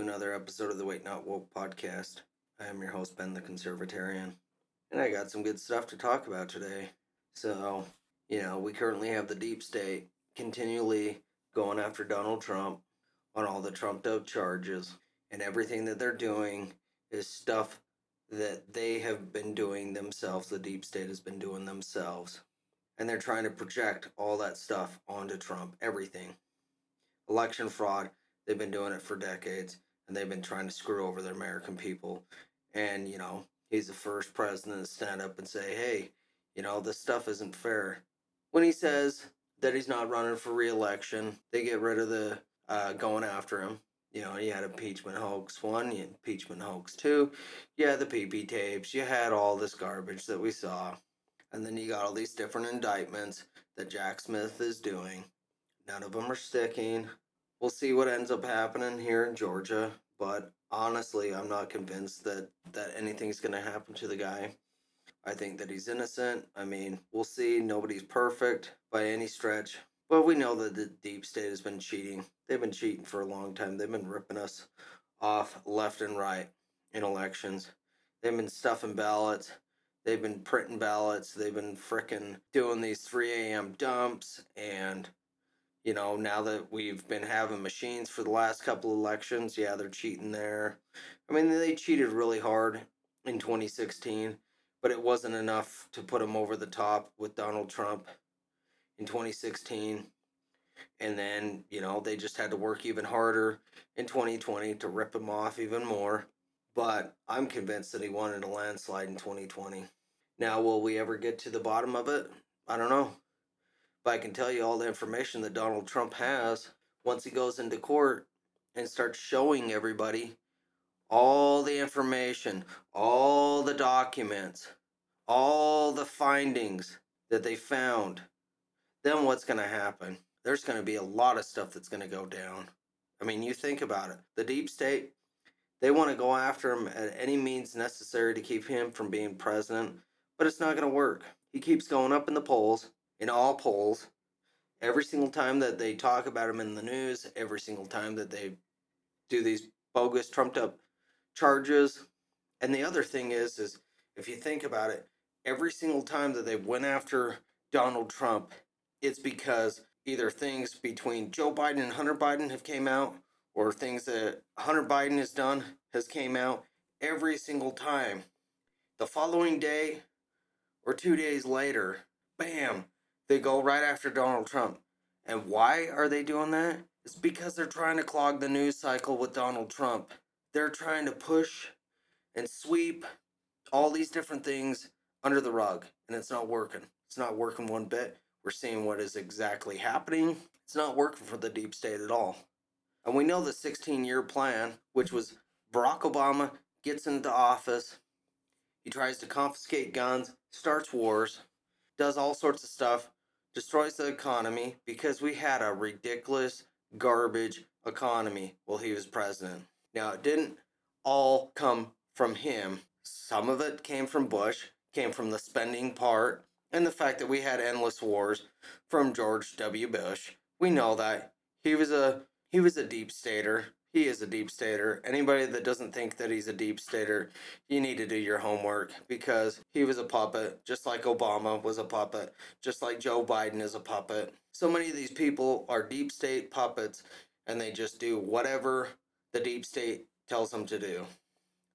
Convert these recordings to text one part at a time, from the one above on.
another episode of the Awake Not Woke podcast. I am your host, Ben the Conservatarian, and I got some good stuff to talk about today. So, you know, we currently have the deep state continually going after Donald Trump on all the trumped up charges, and everything that they're doing is stuff that they have been doing themselves, the deep state has been doing themselves. And they're trying to project all that stuff onto Trump, everything. Election fraud, they've been doing it for decades, and they've been trying to screw over the American people. And, you know, he's the first president to stand up and say, hey, you know, this stuff isn't fair. When he says that he's not running for reelection, they get rid of the uh, going after him. You know, you had impeachment hoax one, impeachment hoax two, you had the PP tapes, you had all this garbage that we saw. And then you got all these different indictments that Jack Smith is doing. None of them are sticking. We'll see what ends up happening here in Georgia, but honestly, I'm not convinced that that anything's going to happen to the guy. I think that he's innocent. I mean, we'll see. Nobody's perfect by any stretch. But we know that the deep state has been cheating. They've been cheating for a long time. They've been ripping us off left and right in elections. They've been stuffing ballots. They've been printing ballots. They've been fricking doing these 3 a.m. dumps. And, you know, now that we've been having machines for the last couple of elections, yeah, they're cheating there. I mean, they cheated really hard in 2016, but it wasn't enough to put them over the top with Donald Trump in 2016. And then, you know, they just had to work even harder in 2020 to rip him off even more. But I'm convinced that he wanted a landslide in 2020. Now, will we ever get to the bottom of it? I don't know. But I can tell you all the information that Donald Trump has once he goes into court and starts showing everybody all the information, all the documents, all the findings that they found then what's going to happen? There's going to be a lot of stuff that's going to go down. I mean, you think about it. The deep state, they want to go after him at any means necessary to keep him from being president, but it's not going to work. He keeps going up in the polls, in all polls. Every single time that they talk about him in the news, every single time that they do these bogus, trumped up charges. And the other thing is, is if you think about it, every single time that they went after Donald Trump, it's because either things between Joe Biden and Hunter Biden have came out or things that Hunter Biden has done has came out every single time. The following day or 2 days later, bam, they go right after Donald Trump. And why are they doing that? It's because they're trying to clog the news cycle with Donald Trump. They're trying to push and sweep all these different things under the rug, and it's not working. It's not working one bit. We're seeing what is exactly happening. It's not working for the deep state at all. And we know the 16 year plan, which was Barack Obama gets into office, he tries to confiscate guns, starts wars, does all sorts of stuff, destroys the economy because we had a ridiculous garbage economy while he was president. Now, it didn't all come from him. Some of it came from Bush, came from the spending part, and the fact that we had endless wars from George W. Bush. We know that he was a he was a deep stater. He is a deep stater. Anybody that doesn't think that he's a deep stater, you need to do your homework because he was a puppet, just like Obama was a puppet, just like Joe Biden is a puppet. So many of these people are deep state puppets and they just do whatever the deep state tells them to do.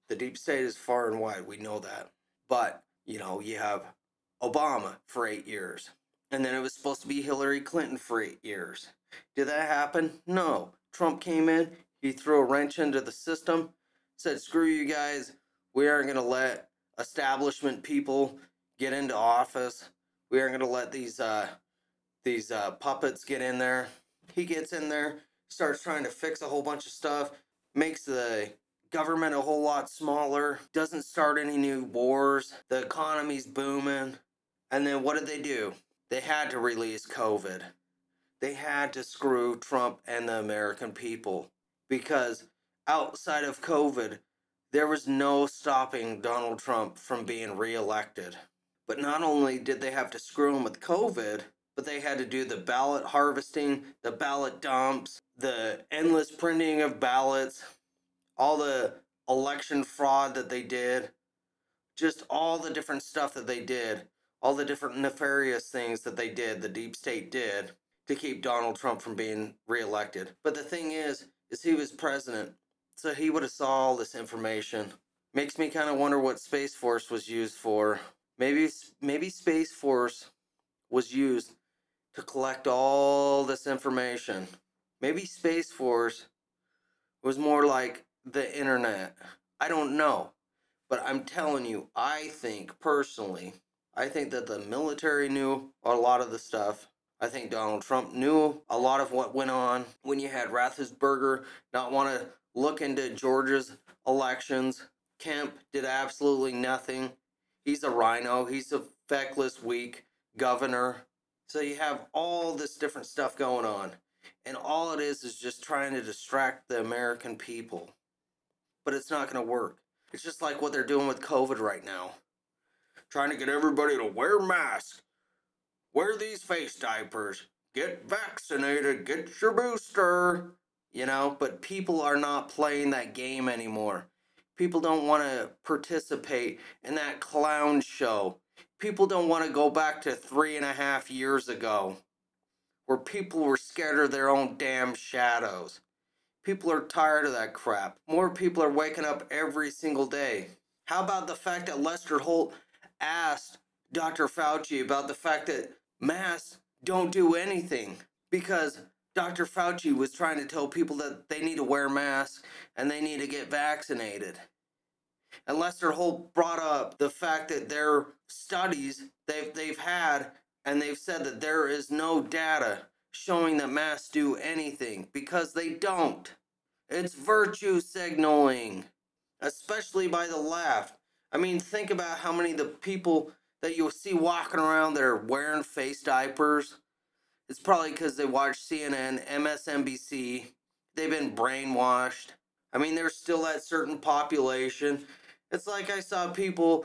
The deep state is far and wide, we know that. But, you know, you have Obama for eight years. And then it was supposed to be Hillary Clinton for eight years. Did that happen? No. Trump came in, he threw a wrench into the system, said, screw you guys, we aren't going to let establishment people get into office. We aren't going to let these uh, these uh, puppets get in there. He gets in there, starts trying to fix a whole bunch of stuff, makes the government a whole lot smaller, doesn't start any new wars, the economy's booming. And then what did they do? They had to release COVID. They had to screw Trump and the American people because outside of COVID, there was no stopping Donald Trump from being reelected. But not only did they have to screw him with COVID, but they had to do the ballot harvesting, the ballot dumps, the endless printing of ballots. all the election fraud that they did, just all the different stuff that they did, all the different nefarious things that they did, the deep state did to keep Donald Trump from being reelected. But the thing is, is he was president, so he would have saw all this information. Makes me kind of wonder what Space Force was used for. Maybe maybe Space Force was used to collect all this information. Maybe Space Force was more like the internet. I don't know. But I'm telling you, I think personally, I think that the military knew a lot of the stuff. I think Donald Trump knew a lot of what went on when you had Raffensperger not want to look into Georgia's elections. Kemp did absolutely nothing. He's a RINO. He's a feckless, weak governor. So you have all this different stuff going on. And all it is is just trying to distract the American people. But it's not going to work. It's just like what they're doing with COVID right now. Trying to get everybody to wear masks, wear these face diapers, get vaccinated, get your booster. You know, but people are not playing that game anymore. People don't want to participate in that clown show. People don't want to go back to three and a half years ago where people were scared of their own damn shadows. People are tired of that crap. More people are waking up every single day. How about the fact that Lester Holt asked Dr. Fauci about the fact that masks don't do anything? Because Dr. Fauci was trying to tell people that they need to wear masks and they need to get vaccinated. And Lester Holt brought up the fact that their studies they've they've had and they've said that there is no data showing that masks do anything because they don't. It's virtue signaling, especially by the left. I mean, think about how many the people that you'll see walking around that are wearing face diapers. It's probably because they watch CNN, MSNBC. They've been brainwashed. I mean, there's still that certain population. It's like I saw people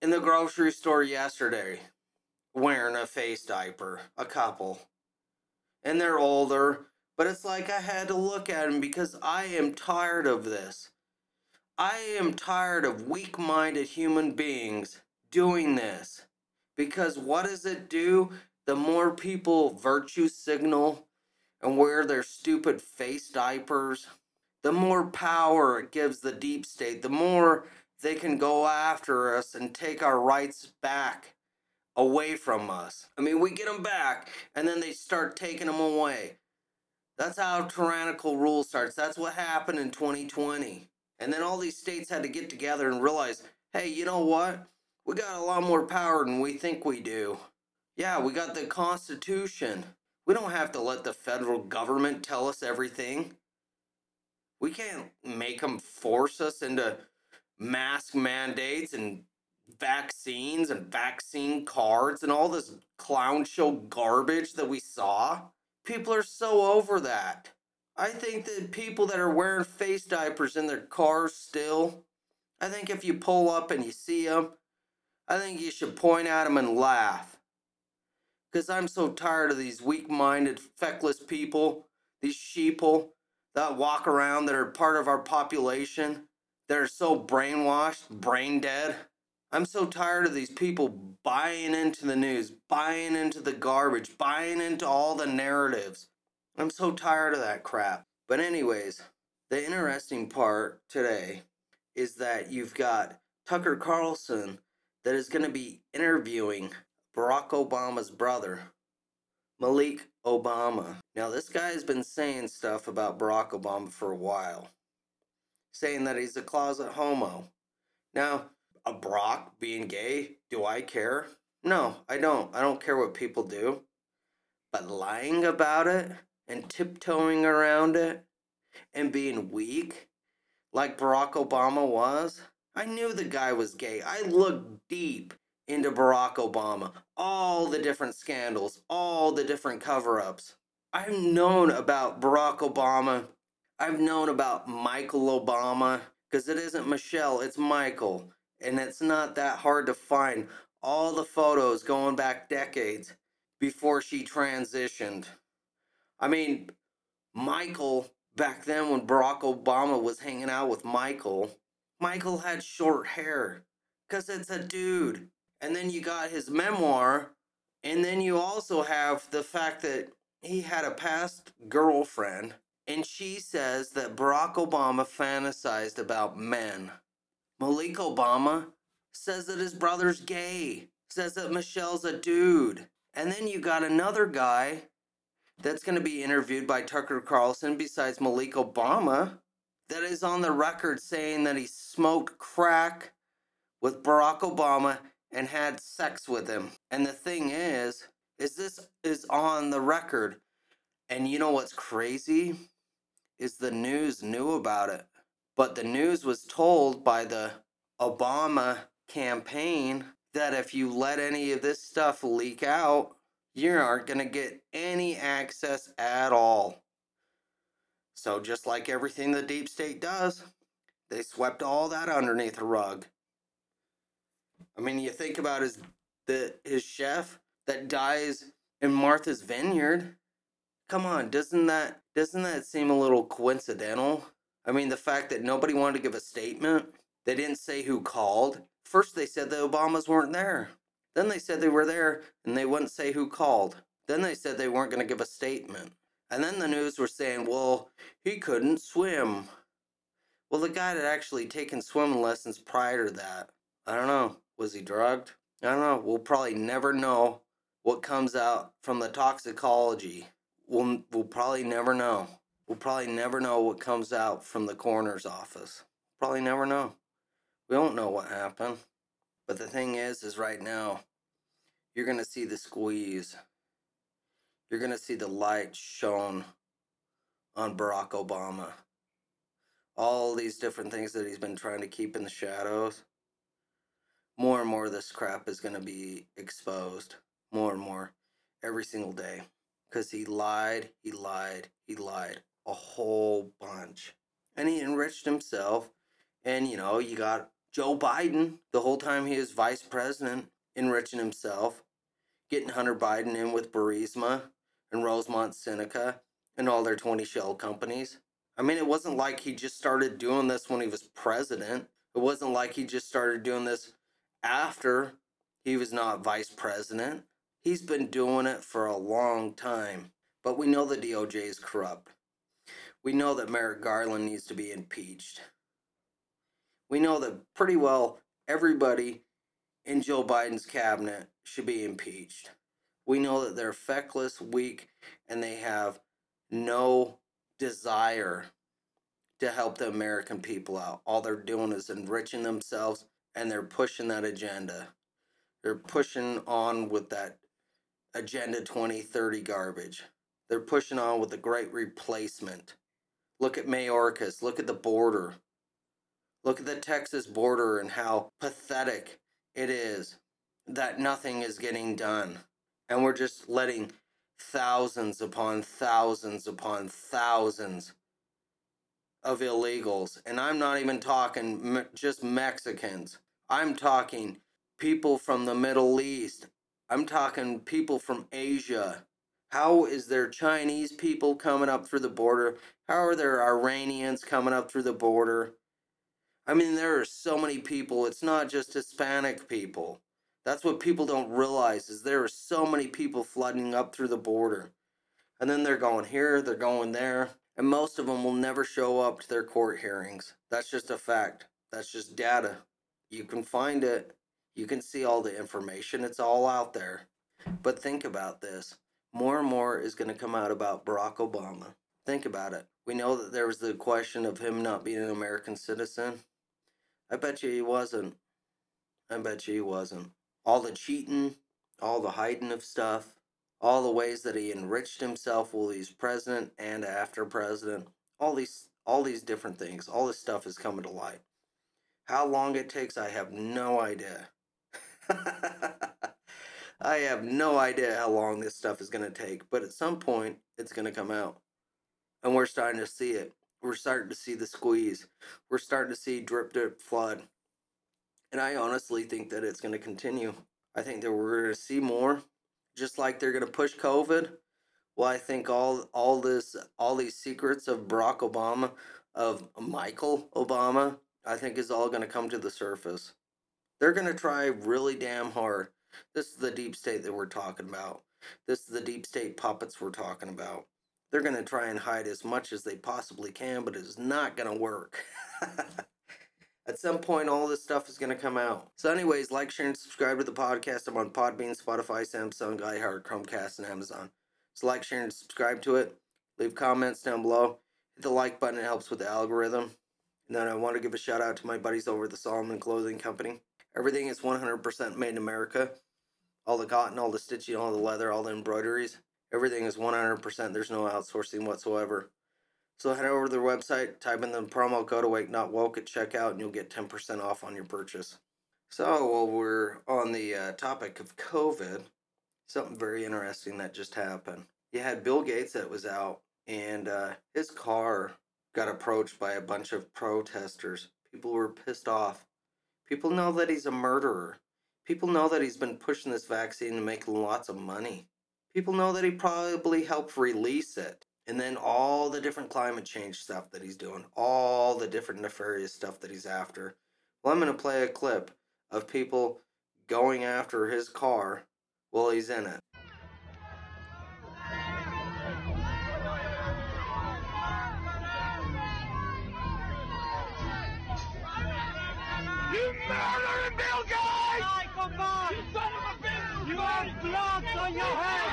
in the grocery store yesterday wearing a face diaper, a couple. And they're older, but it's like I had to look at them because I am tired of this. I am tired of weak minded human beings doing this. Because what does it do? The more people virtue signal and wear their stupid face diapers, the more power it gives the deep state, the more they can go after us and take our rights back away from us. I mean, we get them back and then they start taking them away. That's how tyrannical rule starts. That's what happened in 2020. And then all these states had to get together and realize hey, you know what? We got a lot more power than we think we do. Yeah, we got the Constitution. We don't have to let the federal government tell us everything. We can't make them force us into mask mandates and vaccines and vaccine cards and all this clown show garbage that we saw. People are so over that. I think that people that are wearing face diapers in their cars still, I think if you pull up and you see them, I think you should point at them and laugh. Because I'm so tired of these weak minded, feckless people, these sheeple that walk around that are part of our population, that are so brainwashed, brain dead. I'm so tired of these people buying into the news, buying into the garbage, buying into all the narratives. I'm so tired of that crap. But, anyways, the interesting part today is that you've got Tucker Carlson that is going to be interviewing Barack Obama's brother, Malik Obama. Now, this guy has been saying stuff about Barack Obama for a while, saying that he's a closet homo. Now, Barack being gay, do I care? No, I don't. I don't care what people do. But lying about it and tiptoeing around it and being weak, like Barack Obama was, I knew the guy was gay. I looked deep into Barack Obama, all the different scandals, all the different cover ups. I've known about Barack Obama. I've known about Michael Obama because it isn't Michelle, it's Michael and it's not that hard to find all the photos going back decades before she transitioned. I mean, Michael back then when Barack Obama was hanging out with Michael, Michael had short hair because it's a dude. And then you got his memoir, and then you also have the fact that he had a past girlfriend, and she says that Barack Obama fantasized about men. Malik Obama says that his brother's gay, says that Michelle's a dude. And then you got another guy that's going to be interviewed by Tucker Carlson besides Malik Obama that is on the record saying that he smoked crack with Barack Obama and had sex with him. And the thing is, is this is on the record. And you know what's crazy? Is the news knew about it. But the news was told by the Obama campaign that if you let any of this stuff leak out, you aren't going to get any access at all. So, just like everything the deep state does, they swept all that underneath the rug. I mean, you think about his the his chef that dies in Martha's Vineyard. Come on, doesn't that doesn't that seem a little coincidental? I mean, the fact that nobody wanted to give a statement, they didn't say who called. First, they said the Obamas weren't there. Then they said they were there and they wouldn't say who called. Then they said they weren't going to give a statement. And then the news were saying, well, he couldn't swim. Well, the guy had actually taken swimming lessons prior to that. I don't know. Was he drugged? I don't know. We'll probably never know what comes out from the toxicology. We'll, we'll probably never know. We'll probably never know what comes out from the coroner's office. Probably never know. We won't know what happened. But the thing is, is right now, you're going to see the squeeze. You're going to see the light shone on Barack Obama. All these different things that he's been trying to keep in the shadows. More and more of this crap is going to be exposed. More and more. Every single day. Because he lied, he lied, he lied. A whole bunch. And he enriched himself. And, you know, you got Joe Biden, the whole time he was vice president, enriching himself, getting Hunter Biden in with Burisma and Rosemont Seneca and all their 20 shell companies. I mean, it wasn't like he just started doing this when he was president. It wasn't like he just started doing this after he was not vice president. He's been doing it for a long time. But we know the DOJ is corrupt. We know that Merrick Garland needs to be impeached we know that pretty well everybody in Joe Biden's cabinet should be impeached. We know that they're feckless, weak, and they have no desire to help the American people out. All they're doing is enriching themselves and they're pushing that agenda. They're pushing on with that Agenda 2030 garbage. They're pushing on with the great replacement. Look at Mayorkas, look at the border. Look at the Texas border and how pathetic it is that nothing is getting done. And we're just letting thousands upon thousands upon thousands of illegals. And I'm not even talking me- just Mexicans. I'm talking people from the Middle East. I'm talking people from Asia. How is there Chinese people coming up through the border? How are there Iranians coming up through the border? I mean, there are so many people. It's not just Hispanic people. That's what people don't realize is there are so many people flooding up through the border. And then they're going here, they're going there, and most of them will never show up to their court hearings. That's just a fact. That's just data. You can find it. You can see all the information. It's all out there. But think about this. More and more is going to come out about Barack Obama. Think about it. We know that there was the question of him not being an American citizen. I bet you he wasn't. I bet you he wasn't. All the cheating, all the hiding of stuff, all the ways that he enriched himself while he's president and after president, all these all these different things, all this stuff is coming to light. How long it takes, I have no idea. I have no idea how long this stuff is going to take, but at some point it's going to come out. And we're starting to see it we're starting to see the squeeze. We're starting to see drip, drip, flood. And I honestly think that it's going to continue. I think that we're going to see more, just like they're going to push COVID. Well, I think all all this all these secrets of Barack Obama, of Michael Obama, I think is all going to come to the surface. They're going to try really damn hard. This is the deep state that we're talking about. This is the deep state puppets we're talking about. They're going to try and hide as much as they possibly can, but it's not going to work. At some point, all this stuff is going to come out. So, anyways, like, share, and subscribe to the podcast. I'm on Podbean, Spotify, Samsung, iHeart, Chromecast, and Amazon. So, like, share, and subscribe to it. Leave comments down below. Hit the like button, it helps with the algorithm. And then I want to give a shout out to my buddies over at the Solomon Clothing Company. Everything is 100% made in America. All the cotton, all the stitching, all the leather, all the embroideries. Everything is 100%. There's no outsourcing whatsoever. So head over to their website, type in the promo code Awake Not Woke at checkout, and you'll get 10% off on your purchase. So while we're on the uh, topic of COVID, something very interesting that just happened. You had Bill Gates that was out, and uh, his car got approached by a bunch of protesters. People were pissed off. People know that he's a murderer. People know that he's been pushing this vaccine and making lots of money. People know that he probably helped release it and then all the different climate change stuff that he's doing, all the different nefarious stuff that he's after. Well, I'm going to play a clip of people going after his car while he's in it. You murdering Bill Gates! You son of a bitch! You have blood on your head!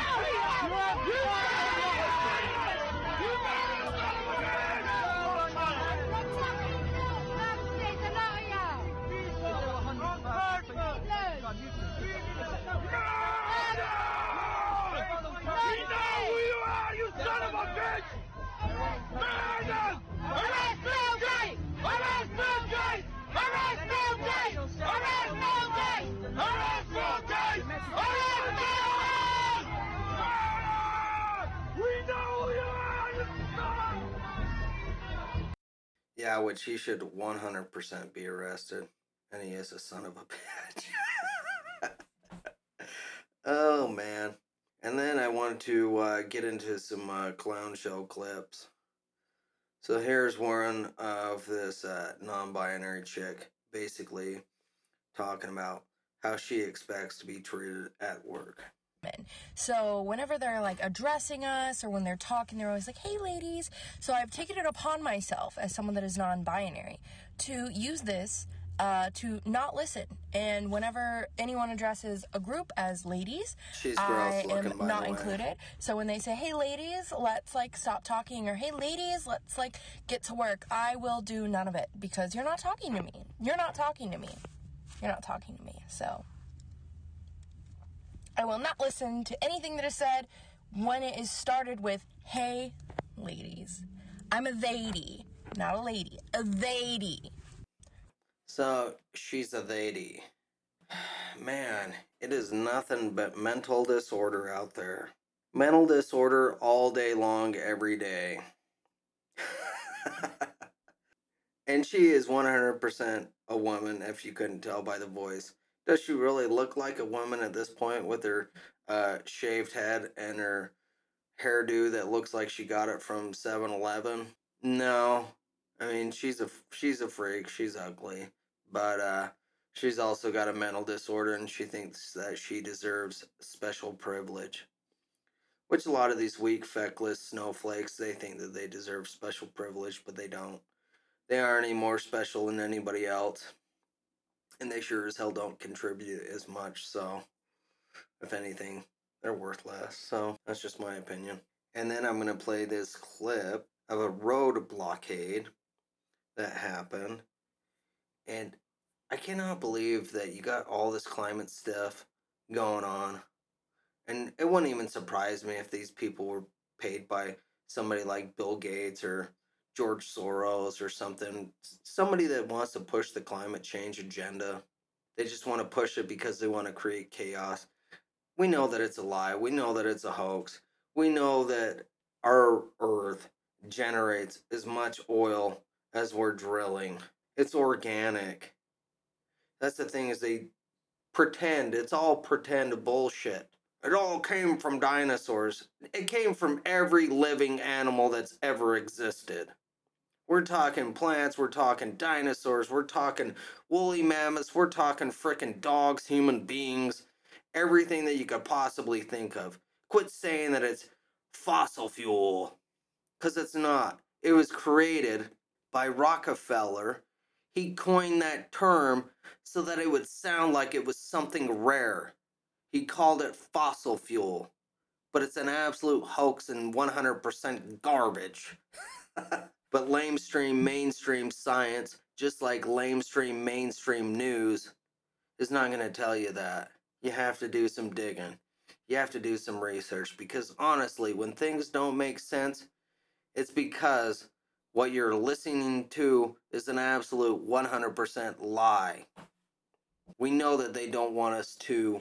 Yeah, which he should 100% be arrested. And he is a son of a bitch. oh, man. And then I wanted to uh, get into some uh, clown show clips. So here's one of this uh, non binary chick basically talking about how she expects to be treated at work. So whenever they're like addressing us or when they're talking, they're always like, hey, ladies. So I've taken it upon myself as someone that is non binary to use this uh, to not listen. And whenever anyone addresses a group as ladies, She's I am not included. So when they say, hey, ladies, let's like stop talking, or hey, ladies, let's like get to work, I will do none of it because you're not talking to me. You're not talking to me. You're not talking to me. So I will not listen to anything that is said when it is started with, hey, ladies. I'm a lady, not a lady. A lady. So she's a lady. Man, it is nothing but mental disorder out there. Mental disorder all day long, every day. and she is 100% a woman, if you couldn't tell by the voice. Does she really look like a woman at this point with her uh, shaved head and her hairdo that looks like she got it from 7 Eleven? No. I mean, she's a she's a freak. She's ugly, but uh, she's also got a mental disorder, and she thinks that she deserves special privilege. Which a lot of these weak, feckless snowflakes they think that they deserve special privilege, but they don't. They aren't any more special than anybody else, and they sure as hell don't contribute as much. So, if anything, they're worth less. So that's just my opinion. And then I'm gonna play this clip of a road blockade that happened. And I cannot believe that you got all this climate stuff going on. And it wouldn't even surprise me if these people were paid by somebody like Bill Gates or George Soros or something. Somebody that wants to push the climate change agenda. They just want to push it because they want to create chaos. We know that it's a lie. We know that it's a hoax. We know that our earth generates as much oil as we're drilling. It's organic. That's the thing is they pretend it's all pretend bullshit. it all came from dinosaurs. It came from every living animal that's ever existed. We're talking plants, we're talking dinosaurs, we're talking woolly mammoths, we're talking frickin' dogs, human beings, everything that you could possibly think of. Quit saying that it's fossil fuel, because it's not. It was created by Rockefeller. He coined that term so that it would sound like it was something rare. He called it fossil fuel, but it's an absolute hoax and 100% garbage. but lamestream mainstream science, just like lamestream mainstream news, is not going to tell you that. You have to do some digging. You have to do some research because honestly, when things don't make sense, it's because what you're listening to is an absolute 100% lie. We know that they don't want us to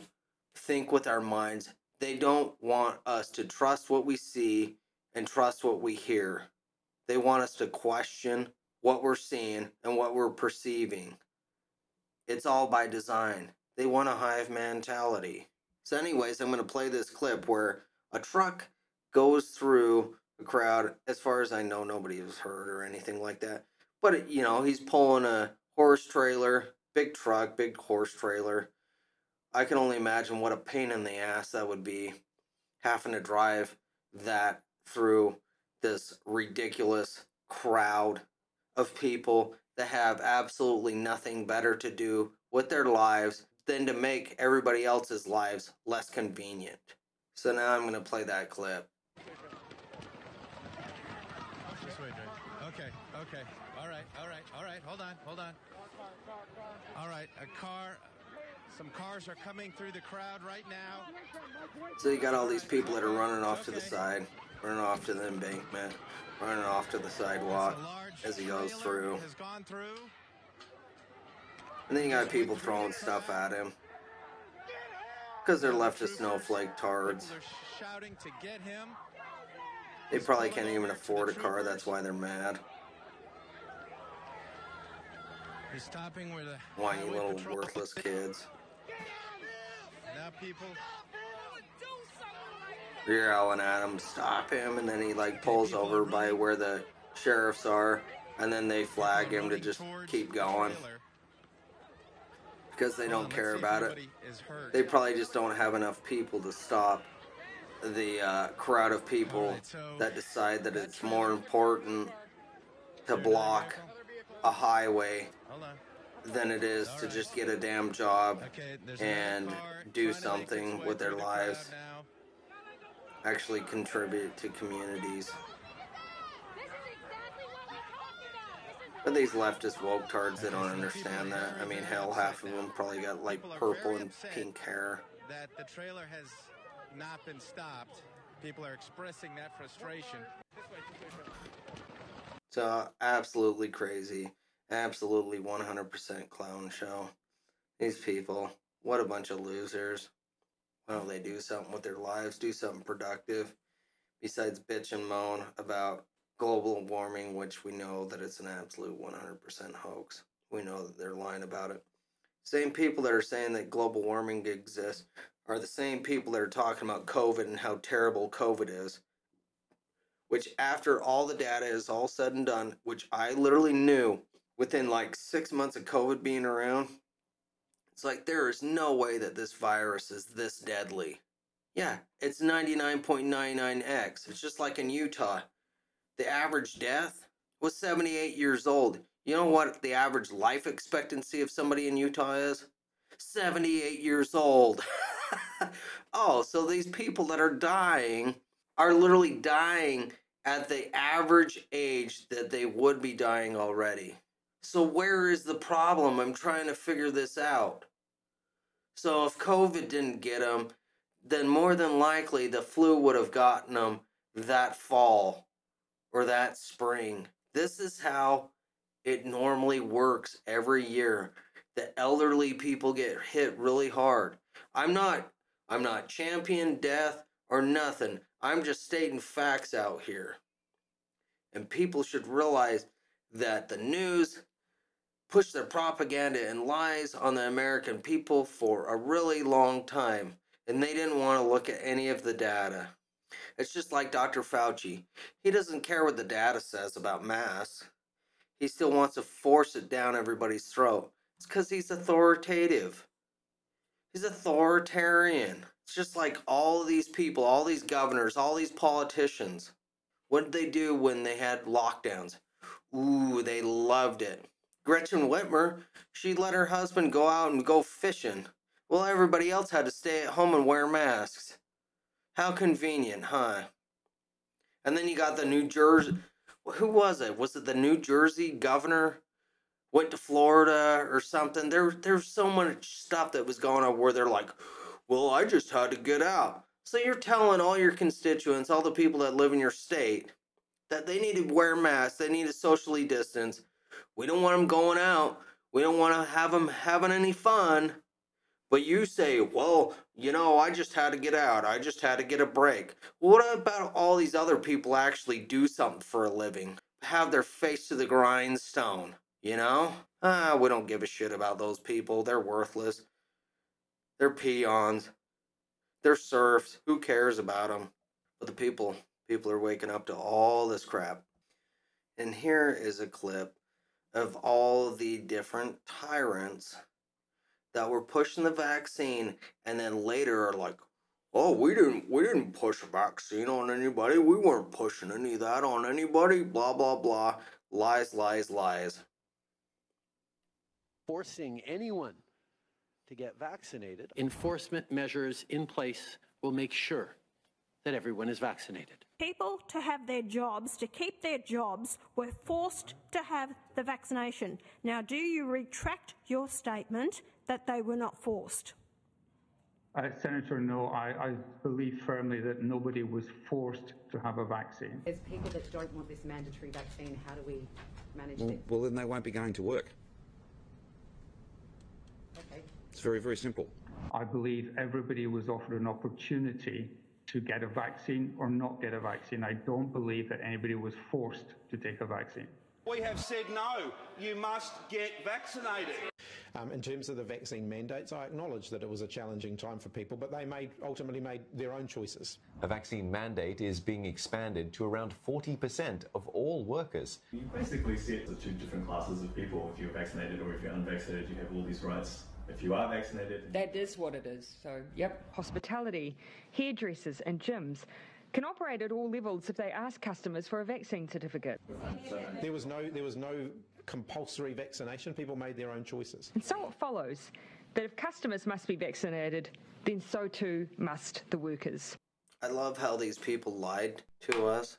think with our minds. They don't want us to trust what we see and trust what we hear. They want us to question what we're seeing and what we're perceiving. It's all by design. They want a hive mentality. So, anyways, I'm going to play this clip where a truck goes through a crowd. As far as I know, nobody was hurt or anything like that. But, you know, he's pulling a horse trailer, big truck, big horse trailer. I can only imagine what a pain in the ass that would be having to drive that through this ridiculous crowd of people that have absolutely nothing better to do with their lives than to make everybody else's lives less convenient. So now I'm going to play that clip. Okay, okay. All right, all right, all right. Hold on, hold on. All right, a car. Some cars are coming through the crowd right now. So you got all these people that are running off to the side, running off to the embankment, running off to the sidewalk It's a large as he goes through. Through. And then you got people throwing stuff at him. Because they're leftist snowflake tards. People are shouting to get him. They probably can't even afford a car, that's why they're mad. He's stopping where the Whiny little worthless kids. Now people. You're yelling at him, stop him, and then he like pulls over by where the sheriffs are, and then they flag him to just keep going because they don't care about it. anybody is hurt. They probably just don't have enough people to stop the uh, crowd of people that decide that that it's more important to block a highway. Than it is to just get a damn job, Okay, and do trying to make its something with their through the lives. actually contribute to communities. But these leftist woke tards, they don't understand that. I mean, hell, half of them probably got like purple and pink hair. that the trailer has not been stopped. People are expressing that frustration. So, absolutely crazy. Absolutely 100% clown show. These people, what a bunch of losers. Why don't they do something with their lives? Do something productive besides bitch and moan about global warming, which we know that it's an absolute 100% hoax. We know that they're lying about it. Same people that are saying that global warming exists are the same people that are talking about COVID and how terrible COVID is. Which, after all the data is all said and done, which I literally knew within like six months of COVID being around, it's like there is no way that this virus is this deadly. Yeah, it's 99.99x. It's just like in Utah. The average death was 78 years old. You know what the average life expectancy of somebody in Utah is? 78 years old. oh, so these people that are dying are literally dying at the average age that they would be dying already. So, where is the problem? I'm trying to figure this out. So, if COVID didn't get them, then more than likely the flu would have gotten them that fall or that spring. This is how it normally works every year. The elderly people get hit really hard. I'm not I'm not champion death or nothing. I'm just stating facts out here. And people should realize that the news pushed their propaganda and lies on the American people for a really long time. and they didn't want to look at any of the data. It's just like Dr. Fauci. He doesn't care what the data says about masks. He still wants to force it down everybody's throat. It's because he's authoritative. He's authoritarian. It's just like all these people, all these governors, all these politicians. What did they do when they had lockdowns? Ooh, they loved it. Gretchen Whitmer, she let her husband go out and go fishing. Well, everybody else had to stay at home and wear masks. How convenient, huh? And then you got the New Jersey. Who was it? Was it the New Jersey governor? Went to Florida or something. There, there's so much stuff that was going on where they're like, "Well, I just had to get out." So you're telling all your constituents, all the people that live in your state, that they need to wear masks. They need to socially distance. We don't want them going out. We don't want to have them having any fun. But you say, well, you know, I just had to get out. I just had to get a break. What about all these other people actually do something for a living? Have their face to the grindstone, you know? Ah, we don't give a shit about those people. They're worthless. They're peons. They're serfs. Who cares about them? But the people, people are waking up to all this crap. And here is a clip of all the different tyrants that were pushing the vaccine and then later are like oh we didn't we didn't push a vaccine on anybody. We weren't pushing any of that on anybody. Blah blah blah. Lies lies lies. Forcing anyone to get vaccinated. Enforcement measures in place will make sure that everyone is vaccinated. People to have their jobs, to keep their jobs, were forced to have the vaccination. Now, do you retract your statement that they were not forced? Uh, Senator, no, I, I, believe firmly that nobody was forced to have a vaccine. There's people that don't want this mandatory vaccine. How do we manage well, this? Well, then they won't be going to work. Okay. It's very, very simple. I believe everybody was offered an opportunity to get a vaccine or not get a vaccine. I don't believe that anybody was forced to take a vaccine. We have said no, you must get vaccinated. Um, in terms of the vaccine mandates, I acknowledge that it was a challenging time for people, but they made ultimately made their own choices. A vaccine mandate is being expanded to around 40% of all workers. You basically see it as two different classes of people. If you're vaccinated or if you're unvaccinated, you have all these rights. If you are vaccinated, that is what it is. So, yep. Hospitality, hairdressers, and gyms can operate at all levels if they ask customers for a vaccine certificate. There was no there was no compulsory vaccination. People made their own choices. And so it follows that if customers must be vaccinated, then so too must the workers. I love how these people lied to us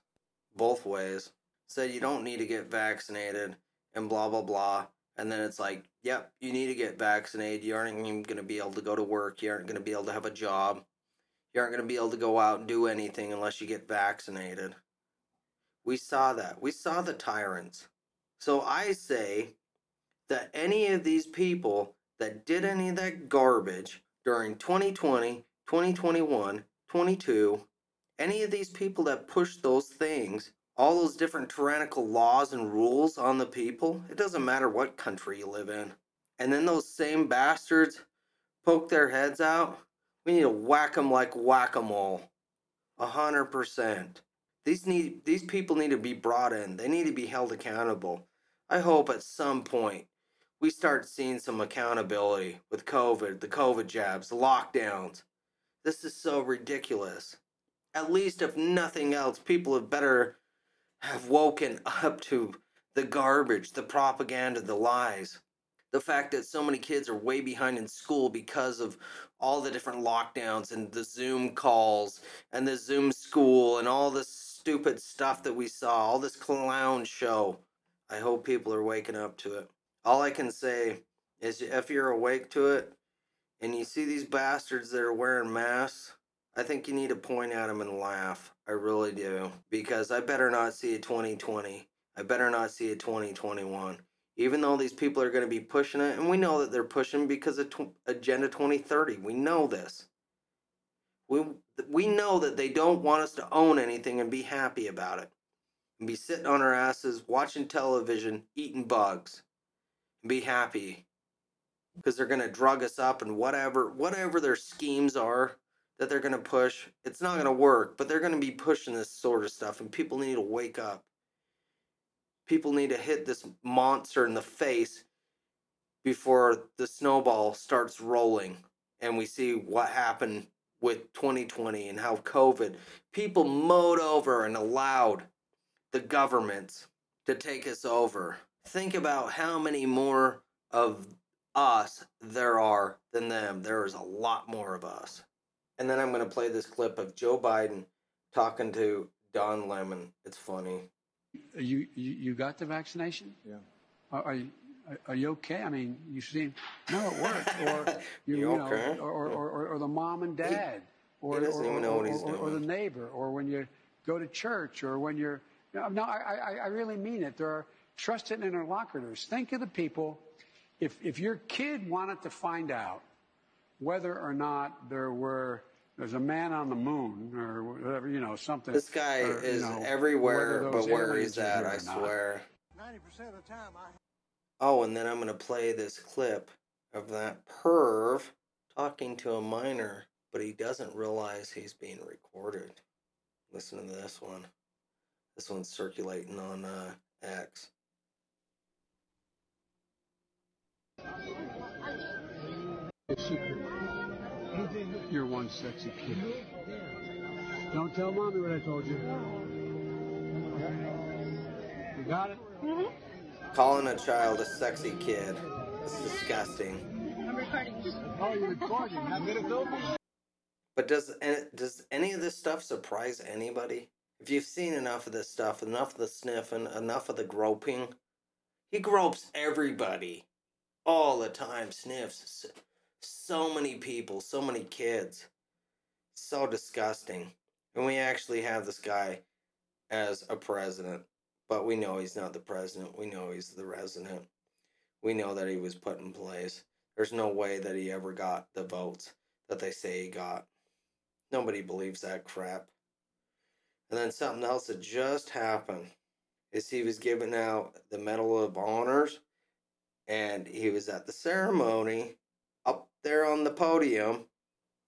both ways. Said you don't need to get vaccinated and blah blah blah. And then it's like, yep, you need to get vaccinated. You aren't even going to be able to go to work. You aren't going to be able to have a job you aren't going to be able to go out and do anything unless you get vaccinated. We saw that. We saw the tyrants. So I say that any of these people that did any of that garbage during 2020, 2021, 22, any of these people that pushed those things, all those different tyrannical laws and rules on the people, it doesn't matter what country you live in. And then those same bastards poke their heads out we need to whack them like whack a mole. A hundred percent. These need these people need to be brought in. They need to be held accountable. I hope at some point we start seeing some accountability with COVID, the COVID jabs, the lockdowns. This is so ridiculous. At least if nothing else, people have better have woken up to the garbage, the propaganda, the lies the fact that so many kids are way behind in school because of all the different lockdowns and the Zoom calls and the Zoom school and all this stupid stuff that we saw, all this clown show. I hope people are waking up to it. All I can say is if you're awake to it and you see these bastards that are wearing masks, I think you need to point at them and laugh. I really do. Because I better not see a 2020. I better not see a 2021 even though these people are going to be pushing it, and we know that they're pushing because of Agenda 2030. We know this. We, we know that they don't want us to own anything and be happy about it. And be sitting on our asses, watching television, eating bugs, and be happy. Because they're going to drug us up and whatever, whatever their schemes are, that they're going to push. It's not going to work, but they're going to be pushing this sort of stuff, and people need to wake up. People need to hit this monster in the face before the snowball starts rolling and we see what happened with 2020 and how COVID, people mowed over and allowed the governments to take us over. Think about how many more of us there are than them. There is a lot more of us. And then I'm going to play this clip of Joe Biden talking to Don Lemon. It's funny. You you, you got the vaccination? Yeah. Are, are you are you okay? I mean, you seem no, it worked. Or you, You you know, okay? or, or, or, or the mom and dad, or, he doesn't or, even know or, what he's or, or the neighbor, or when you go to church, or when you're. No, no I, I, I really mean it. There are trusted interlocutors. Think of the people. If if your kid wanted to find out whether or not there were there's a man on the moon or whatever, you know, something. This guy or, you is know, everywhere but those where he's at, I swear. 90% of the time, I Oh, and then I'm going to play this clip of that perv talking to a minor, but he doesn't realize he's being recorded. Listen to this one. This one's circulating on uh, X. You're one sexy kid. Don't tell mommy what I told you. You got it? Mm-hmm. Calling a child a sexy kid. It's disgusting. I'm recording. Oh, you're recording. I'm going to film you. But does does any of this stuff surprise anybody? If you've seen enough of this stuff, enough of the sniffing, enough of the groping, he gropes everybody all the time. Sniffs s- so many people, so many kids. So disgusting. And we actually have this guy as a president, but we know he's not the president. We know he's the resident. We know that he was put in place. There's no way that he ever got the votes that they say he got. Nobody believes that crap. And then something else that just happened is he was giving out the Medal of Honors and he was at the ceremony up there on the podium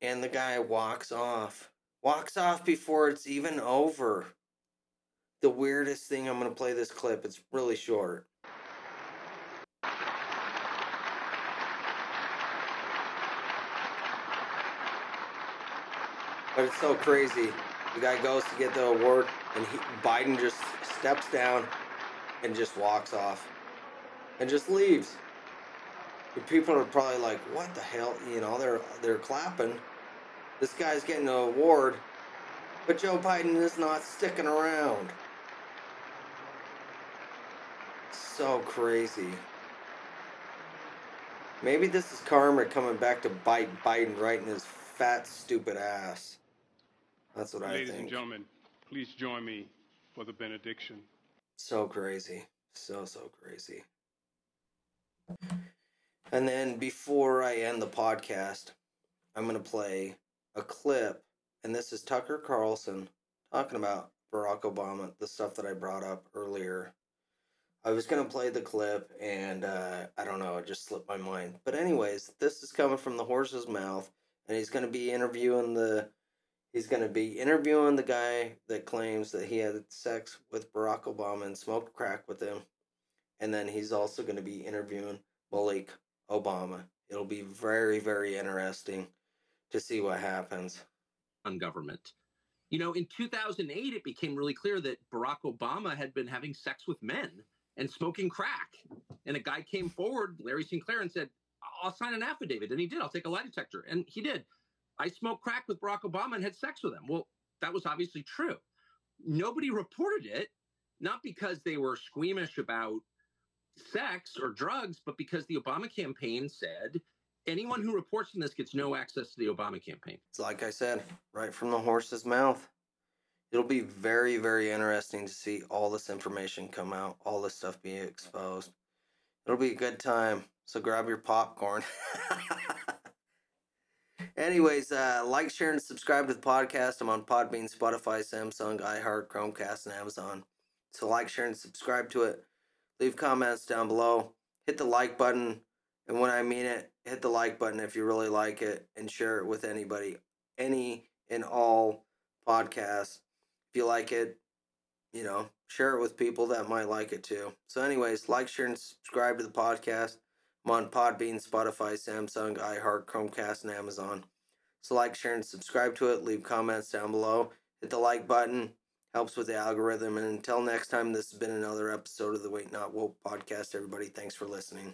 and the guy walks off. Walks off before it's even over. The weirdest thing, I'm going to play this clip. It's really short. But it's so crazy. The guy goes to get the award, and he, Biden just steps down and just walks off and just leaves. The people are probably like, "What the hell?" You know, they're they're clapping. This guy's getting an award, but Joe Biden is not sticking around. So crazy. Maybe this is karma coming back to bite Biden right in his fat, stupid ass. That's what I think. Ladies and gentlemen, please join me for the benediction. So crazy. So, so crazy. And then before I end the podcast, I'm going to play a clip. And this is Tucker Carlson talking about Barack Obama, the stuff that I brought up earlier. I was going to play the clip and uh, I don't know, it just slipped my mind. But, anyways, this is coming from the horse's mouth. And he's going to be interviewing the. He's going to be interviewing the guy that claims that he had sex with Barack Obama and smoked crack with him. And then he's also going to be interviewing Malik Obama. It'll be very, very interesting to see what happens. on government. You know, in 2008, it became really clear that Barack Obama had been having sex with men and smoking crack. And a guy came forward, Larry Sinclair, and said, I'll sign an affidavit. And he did. I'll take a lie detector. And he did. I smoked crack with Barack Obama and had sex with him. Well, that was obviously true. Nobody reported it, not because they were squeamish about sex or drugs, but because the Obama campaign said anyone who reports on this gets no access to the Obama campaign. It's like I said, right from the horse's mouth. It'll be very, very interesting to see all this information come out, all this stuff be exposed. It'll be a good time. So grab your popcorn. Anyways, uh, like, share, and subscribe to the podcast. I'm on Podbean, Spotify, Samsung, iHeart, Chromecast, and Amazon. So like, share, and subscribe to it. Leave comments down below. Hit the like button. And when I mean it, hit the like button if you really like it and share it with anybody. any and all podcasts. If you like it, you know, share it with people that might like it too. So, anyways, like, share, and subscribe to the podcast. I'm on Podbean, Spotify, Samsung, iHeart, Chromecast, and Amazon. So, like, share, and subscribe to it. Leave comments down below. Hit the like button. Helps with the algorithm. And until next time, this has been another episode of the Awake Not Woke podcast. Everybody, thanks for listening.